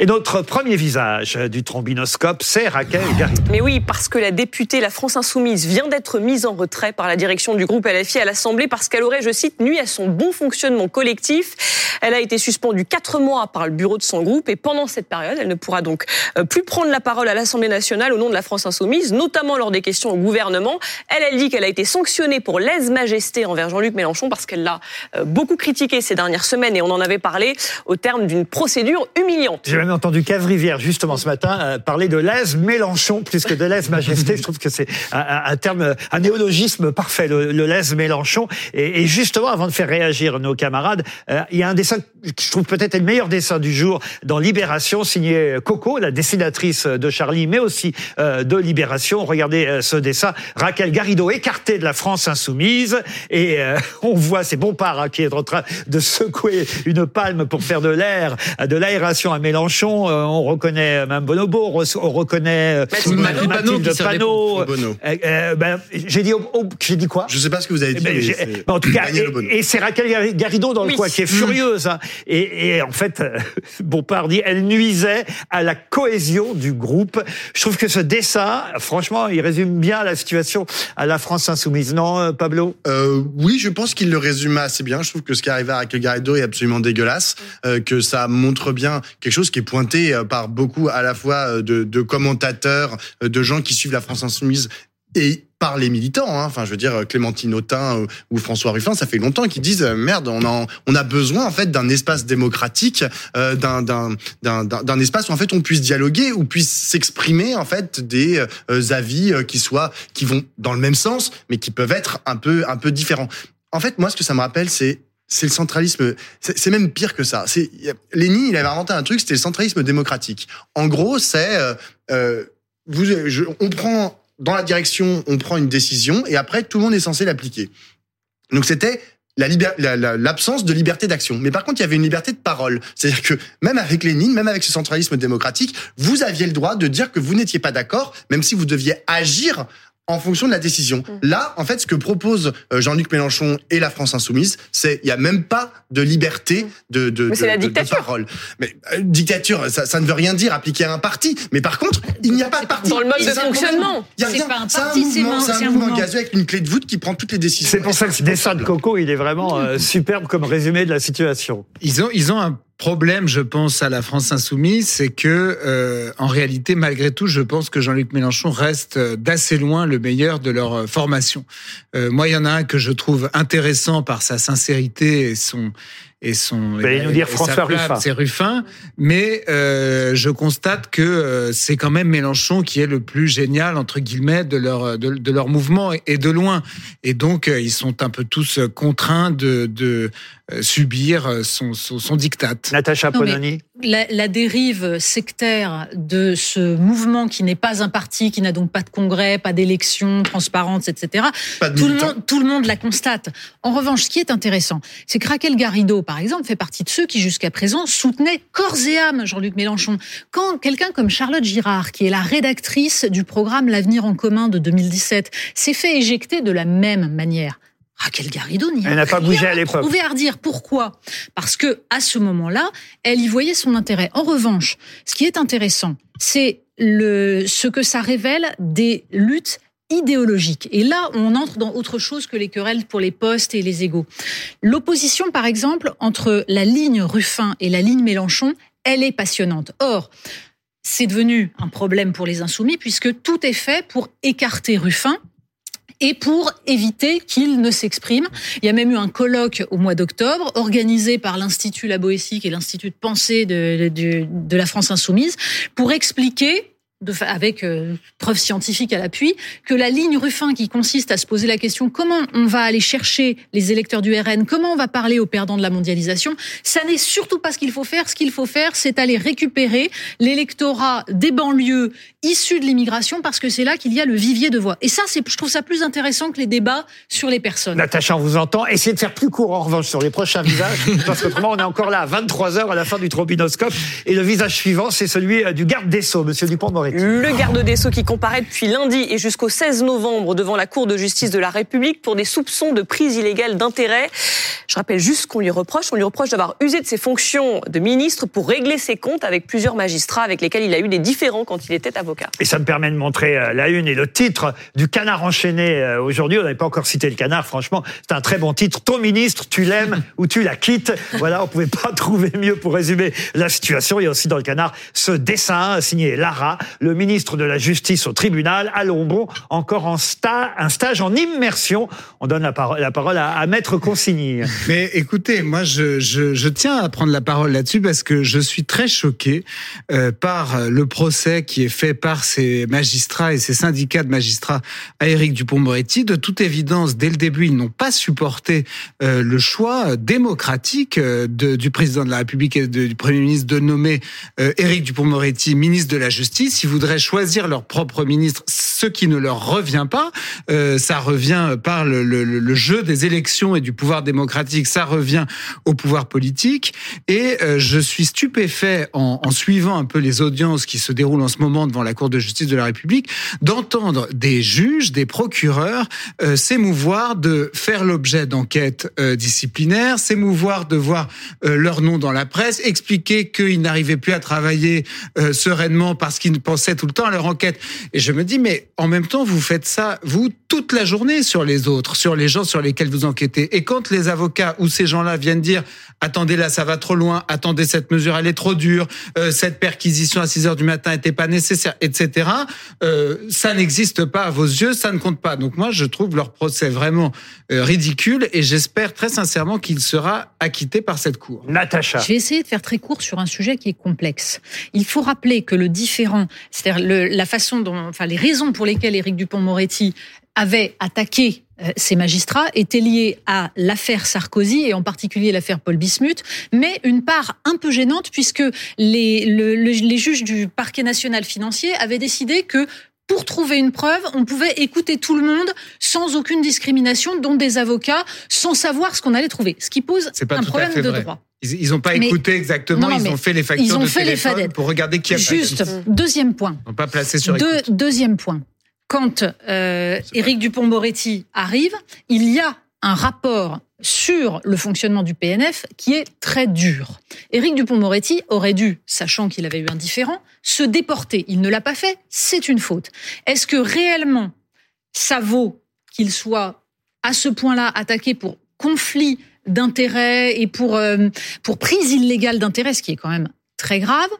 Et notre premier visage du trombinoscope, c'est Raquel Garrido. Mais oui, parce que la députée La France Insoumise vient d'être mise en retrait par la direction du groupe LFI à l'Assemblée parce qu'elle aurait, je cite, nuit à son bon fonctionnement collectif. Elle a été suspendue quatre mois par le bureau de son groupe et pendant cette période, elle ne pourra donc euh, plus prendre la parole à l'Assemblée nationale au nom de la France Insoumise, notamment lors des questions au gouvernement. Elle, elle dit qu'elle a été sanctionnée pour lèse-majesté envers Jean-Luc Mélenchon parce qu'elle l'a euh, beaucoup critiqué ces dernières semaines et on en avait parlé au terme d'une procédure humiliante. Même entendu Cave Rivière, justement, ce matin, euh, parler de lèse-Mélenchon plus que de lèse-majesté. Je trouve que c'est un, terme, un néologisme parfait, le, le lèse-Mélenchon. Et, et, justement, avant de faire réagir nos camarades, euh, il y a un dessin que je trouve peut-être le meilleur dessin du jour dans Libération, signé Coco, la dessinatrice de Charlie, mais aussi euh, de Libération. Regardez ce dessin. Raquel Garrido écartée de la France insoumise. Et on voit, c'est Bompard hein, qui est en train de secouer une palme pour faire de l'air, de l'aération à Mélenchon. Euh, on reconnaît Mme Bonobo, on reconnaît Mathilde, Mathilde Panot. Ben, j'ai dit, oh, j'ai dit quoi? Je sais pas ce que vous avez dit. Eh ben, mais en tout cas, et, et c'est Raquel Garrido dans le oui. coin qui est furieuse. Hein. Et, et, en fait, Bompard dit, elle nuisait à la cohésion du groupe. Je trouve que ce dessin, franchement, il résume bien la situation à la France insoumise. Non, Pablo? Euh, Oui, je pense qu'il le résume assez bien. Je trouve que ce qui arrive à Raquel Garrido est absolument dégueulasse, euh, que ça montre bien quelque chose qui est pointé euh, par beaucoup à la fois de, de commentateurs, de gens qui suivent la France insoumise et par les militants. Hein. Enfin, je veux dire, Clémentine Autain ou François Ruffin, ça fait longtemps qu'ils disent merde, on a on a besoin en fait d'un espace démocratique, euh, d'un d'un d'un espace où en fait on puisse dialoguer, où puisse s'exprimer en fait des euh, avis euh, qui soient qui vont dans le même sens, mais qui peuvent être un peu un peu différents. En fait, moi, ce que ça me rappelle, c'est c'est le centralisme. C'est même pire que ça. Lénine, il avait inventé un truc, c'était le centralisme démocratique. En gros, c'est euh, euh, on prend dans la direction, on prend une décision et après tout le monde est censé l'appliquer. Donc c'était l'absence la la, la, de liberté d'action. Mais par contre, il y avait une liberté de parole. C'est-à-dire que même avec Lénine, même avec ce centralisme démocratique, vous aviez le droit de dire que vous n'étiez pas d'accord, même si vous deviez agir en fonction de la décision. Mmh. Là, en fait, ce que propose euh, Jean-Luc Mélenchon et la France insoumise, c'est il y a même pas de liberté mmh. de de, de, la de, de parole. Mais euh, dictature, ça, ça, ne veut rien dire appliqué à un parti. Mais par contre, il n'y a pas de parti. Dans le mode de fonctionnement. Il y a rien. C'est un, mouvement, c'est un, mouvement gazeux avec une clé de voûte qui prend toutes les décisions. C'est pour ça que ce dessin de Coco, il est vraiment euh, superbe comme résumé de la situation. Ils ont ils ont un problème, je pense, à la France insoumise, c'est que, euh, en réalité, malgré tout, je pense que Jean-Luc Mélenchon reste d'assez loin le meilleur de leur formation. Euh, moi, il y en a un que je trouve intéressant par sa sincérité et son et son et, nous dire François Ruffin. C'est Ruffin, mais euh, je constate que euh, c'est quand même Mélenchon qui est le plus génial entre guillemets de leur de, de leur mouvement et de loin. Et donc euh, ils sont un peu tous contraints de, de subir son, son, son diktat. Natacha Polony. La, la, dérive sectaire de ce mouvement qui n'est pas un parti, qui n'a donc pas de congrès, pas d'élections transparentes, etc. tout, le monde, tout le monde la constate. En revanche, ce qui est intéressant, c'est que Raquel Garrido, par exemple, fait partie de ceux qui jusqu'à présent soutenaient corps et âme Jean-Luc Mélenchon. Quand quelqu'un comme Charlotte Girard, qui est la rédactrice du programme L'avenir en commun de 2017, s'est fait éjecter de la même manière, Raquel Garrido n'y a, n'a pas bougé à l'épreuve. Trouvé à redire pourquoi? Parce que à ce moment-là, elle y voyait son intérêt. En revanche, ce qui est intéressant, c'est le ce que ça révèle des luttes idéologiques. Et là, on entre dans autre chose que les querelles pour les postes et les égaux. L'opposition, par exemple, entre la ligne Ruffin et la ligne Mélenchon, elle est passionnante. Or, c'est devenu un problème pour les insoumis puisque tout est fait pour écarter Ruffin et pour éviter qu'il ne s'exprime. Il y a même eu un colloque au mois d'octobre organisé par l'Institut La Boétie, qui est l'Institut de pensée de la France insoumise, pour expliquer avec euh, preuves scientifiques à l'appui, que la ligne Ruffin qui consiste à se poser la question comment on va aller chercher les électeurs du RN, comment on va parler aux perdants de la mondialisation, ça n'est surtout pas ce qu'il faut faire. Ce qu'il faut faire, c'est aller récupérer l'électorat des banlieues issus de l'immigration parce que c'est là qu'il y a le vivier de voix. Et ça, c'est, je trouve ça plus intéressant que les débats sur les personnes. Natacha, on vous entend. Essayez de faire plus court en revanche sur les prochains visages, parce qu'autrement on est encore là à 23 heures à la fin du trobinoscope. Et le visage suivant, c'est celui euh, du garde des Sceaux, Monsieur Dupont-Moretti. Le garde des Sceaux qui comparaît depuis lundi et jusqu'au 16 novembre devant la Cour de justice de la République pour des soupçons de prise illégale d'intérêt. Je rappelle juste qu'on lui reproche. On lui reproche d'avoir usé de ses fonctions de ministre pour régler ses comptes avec plusieurs magistrats avec lesquels il a eu des différends quand il était Et ça me permet de montrer euh, la une et le titre du canard enchaîné euh, aujourd'hui. On n'avait pas encore cité le canard, franchement. C'est un très bon titre. Ton ministre, tu l'aimes ou tu la quittes. Voilà, on pouvait pas trouver mieux pour résumer la situation. Il y a aussi dans le canard ce dessin signé Lara, le ministre de la Justice au tribunal, à Lombon, encore en sta un stage en immersion. On donne la parole, la parole à, à Maître Consigny. Mais écoutez, moi, je, je, je tiens à prendre la parole là-dessus parce que je suis très choqué euh, par le procès qui est fait par ces magistrats et ces syndicats de magistrats à Éric Dupont-Moretti. De toute évidence, dès le début, ils n'ont pas supporté euh, le choix démocratique euh, du président de la République et du Premier ministre de nommer euh, Éric Dupont-Moretti ministre de la Justice. Ils voudraient choisir leur propre ministre, ce qui ne leur revient pas. Ça revient par le, jeu des élections et du pouvoir démocratique. Ça revient au pouvoir politique. Et je suis stupéfait en suivant un peu les audiences qui se déroulent en ce moment devant la Cour de justice de la République d'entendre des juges, des procureurs euh, s'émouvoir de faire l'objet d'enquêtes euh, disciplinaires, s'émouvoir de voir euh, leur nom dans la presse, expliquer qu'ils n'arrivaient plus à travailler sereinement parce qu'ils pensaient tout le temps à leur enquête. Et je me dis, mais en même temps, vous faites ça, vous, toute la journée sur les autres, sur les gens sur lesquels vous enquêtez. Et quand les avocats ou ces gens-là viennent dire, attendez là, ça va trop loin, attendez, cette mesure, elle est trop dure, cette perquisition à 6 heures du matin n'était pas nécessaire, etc., euh, ça n'existe pas à vos yeux, ça ne compte pas. Donc moi, je trouve leur procès vraiment euh, ridicule et j'espère très sincèrement qu'il sera acquitté par cette cour. Natacha. Je vais essayer de faire très court sur un sujet qui est complexe. Il faut rappeler que le différent, c'est-à-dire la façon dont, enfin les raisons pour lesquelles Éric Dupont-Moretti avait attaqué ces magistrats étaient liés à l'affaire Sarkozy et en particulier l'affaire Paul Bismuth, mais une part un peu gênante puisque les, le, le, les juges du parquet national financier avaient décidé que pour trouver une preuve, on pouvait écouter tout le monde sans aucune discrimination, dont des avocats, sans savoir ce qu'on allait trouver. Ce qui pose un problème de vrai. droit. Ils n'ont pas Mais- écouté exactement, Non, non, ils ont fait les factures ils ont de fait les téléphone fadettes. pour regarder qui a Juste, pas deuxième point. Ils pas placé sur Deux- deuxième point. Quand euh, Éric Dupont-Moretti arrive, il y a un rapport sur le fonctionnement du PNF qui est très dur. Éric Dupont-Moretti aurait dû, sachant qu'il avait eu un différent, se déporter. Il ne l'a pas fait, c'est une faute. Est-ce que réellement ça vaut qu'il soit à ce point-là attaqué pour conflit d'intérêts et pour, euh, pour prise illégale d'intérêts, ce qui est quand même très grave,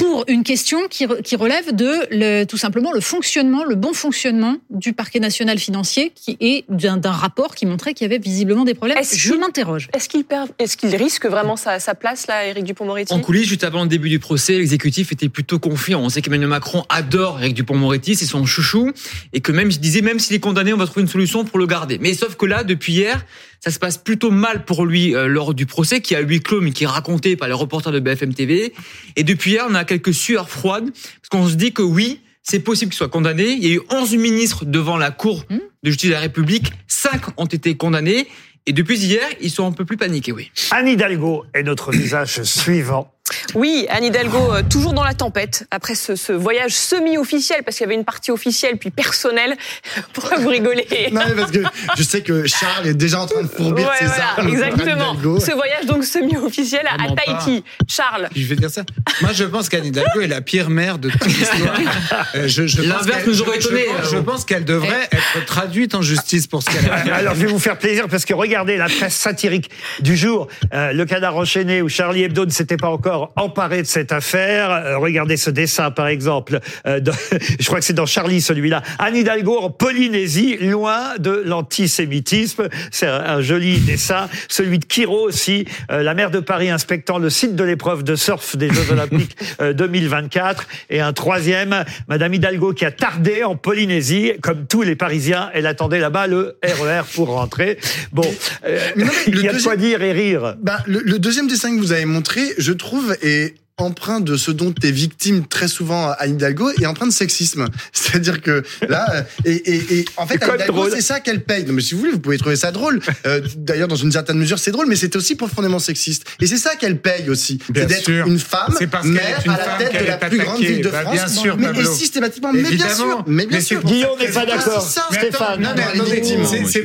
pour une question qui, re- qui relève de le, tout simplement le fonctionnement, le bon fonctionnement du parquet national financier, qui est d'un rapport qui montrait qu'il y avait visiblement des problèmes. Est-ce Je m'interroge. Est-ce qu'il perd, est-ce qu'il risque vraiment sa, sa place là, Éric Dupond-Moretti? En coulisses, juste avant le début du procès, l'exécutif était plutôt confiant. On sait qu'Emmanuel Macron adore Eric Dupont-Moretti, c'est son chouchou, et que même, je disais, même s'il est condamné, on va trouver une solution pour le garder. Mais sauf que là, depuis hier, ça se passe plutôt mal pour lui euh, lors du procès, qui a huis clos, mais qui est raconté par les reporters de BFM TV. Et depuis hier, on a quelques sueurs froides, parce qu'on se dit que oui, c'est possible qu'il soit condamné. Il y a eu 11 ministres devant la Cour Hmm. de justice de la République, 5 ont été condamnés. Et depuis hier, ils sont un peu plus paniqués, oui. Anne Hidalgo est notre visage suivant. Oui, Anne Hidalgo, euh, toujours dans la tempête, après ce, ce voyage semi-officiel, parce qu'il y avait une partie officielle puis personnelle. Pourquoi vous rigolez Non, mais parce que je sais que Charles est déjà en train de fourbir Ouais, ses voilà, armes. pour Anne exactement. Ce voyage donc semi-officiel à, à Vraiment pas. Tahiti. Charles, Puis je vais dire ça. Moi, je pense qu'Anne Hidalgo est la pire mère de toute l'histoire. Euh, je, je pense L'inverse qu'elle- nous aurait étonné, Je, pense- je pense qu'elle devrait être traduite en justice pour ce qu'elle a fait. Alors je vais vous faire plaisir parce que regardez la presse satirique du jour, euh, le canard enchaîné où Charlie Hebdo ne s'était pas encore emparé de cette affaire. Euh, regardez ce dessin par exemple, euh, dans- je crois que c'est dans Charlie celui-là. Anne Hidalgo en Polynésie, loin de l'antisémitisme. C'est un, joli dessin. Celui de Kiro aussi, euh, la maire de Paris inspectant le site de l'épreuve de surf des Jeux Olympiques euh, 2024. Et un troisième, Madame Hidalgo qui a tardé en Polynésie, comme tous les Parisiens, elle attendait là-bas le RER pour rentrer. Bon, euh, non, il y a de quoi dire et rire. Bah, le, le deuxième dessin que vous avez montré, je trouve, est empreint de ce dont est victime très souvent Anne Hidalgo et empreint de sexisme. C'est-à-dire que là, euh, et, et, et en fait, C'est Hidalgo, ça qu'elle paye. Non, mais si vous voulez, vous pouvez trouver ça drôle. Euh, D'ailleurs, dans une certaine mesure, c'est drôle, mais c'est aussi profondément sexiste. Et c'est ça qu'elle paye aussi. C'est d'être une femme, mère une à la tête de la plus grande ville de Bah, France. bien sûr, mais, Pablo. et systématiquement, mais bien sûr, mais bien Mais sûr. Guillaume n'est pas d'accord. C'est Stéphane.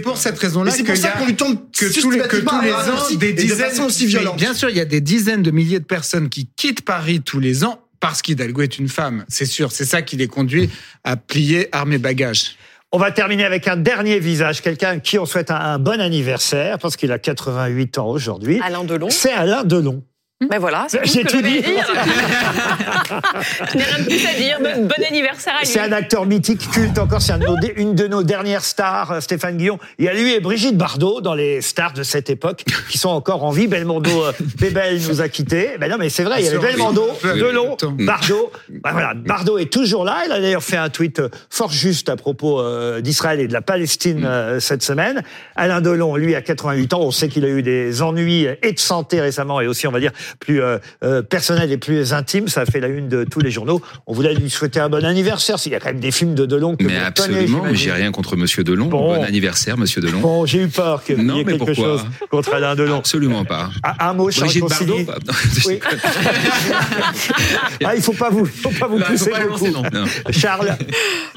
pour cette raison-là Mais c'est que pour ça a- qu'on lui tombe que tous les, que à ans, des dizaines, aussi bien sûr, il y a des dizaines de milliers de personnes qui quittent Paris tous les ans parce qu'Hidalgo est une femme. C'est sûr, c'est ça qui les conduit à plier armes et bagages. On va terminer avec un dernier visage, quelqu'un à qui on souhaite un, un bon anniversaire, parce qu'il a 88 ans aujourd'hui. Alain Delon. C'est Alain Delon. Ben voilà, c'est tout que tout vais dit. dire. je n'ai rien de plus à dire. Bon, bon anniversaire à lui. C'est un acteur mythique, culte encore. C'est un de nos- une de nos dernières stars, euh, Stéphane Guillon. Il y a lui et Brigitte Bardot dans les stars de cette époque qui sont encore en vie. Belmondo, euh, Bébel nous a quittés. Ben non, mais c'est vrai, il y avait Sur- Belmondo, Delon. Bardot. Ben voilà, Bardot est toujours là. Il a d'ailleurs fait un tweet euh, fort juste à propos d'Israël et de la Palestine euh, cette semaine. Alain Delon, lui, a 88 ans. On sait qu'il a eu des ennuis et de santé récemment et aussi, on va dire, plus euh, euh, personnels et plus intimes. Ça a fait la une de tous les journaux. On voulait lui souhaiter un bon anniversaire. Il y a quand même des films de Delon que Mais vous absolument, connaissez, j'ai rien contre Monsieur Delon. Bon. Bon, anniversaire, Monsieur Delon. Bon, j'ai eu peur qu'il y Non, ait mais quelque pourquoi chose contre Alain Delon. Absolument pas. Un, un mot, Charles Brigitte Bardot non, Oui. ah, il faut pas vous, faut pas vous faut pousser beaucoup. non. non. Charles,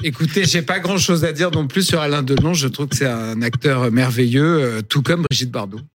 Écoutez, j'ai pas grand chose à dire non plus sur Alain Delon. Je trouve que c'est un acteur merveilleux, euh, tout comme Brigitte Bardot.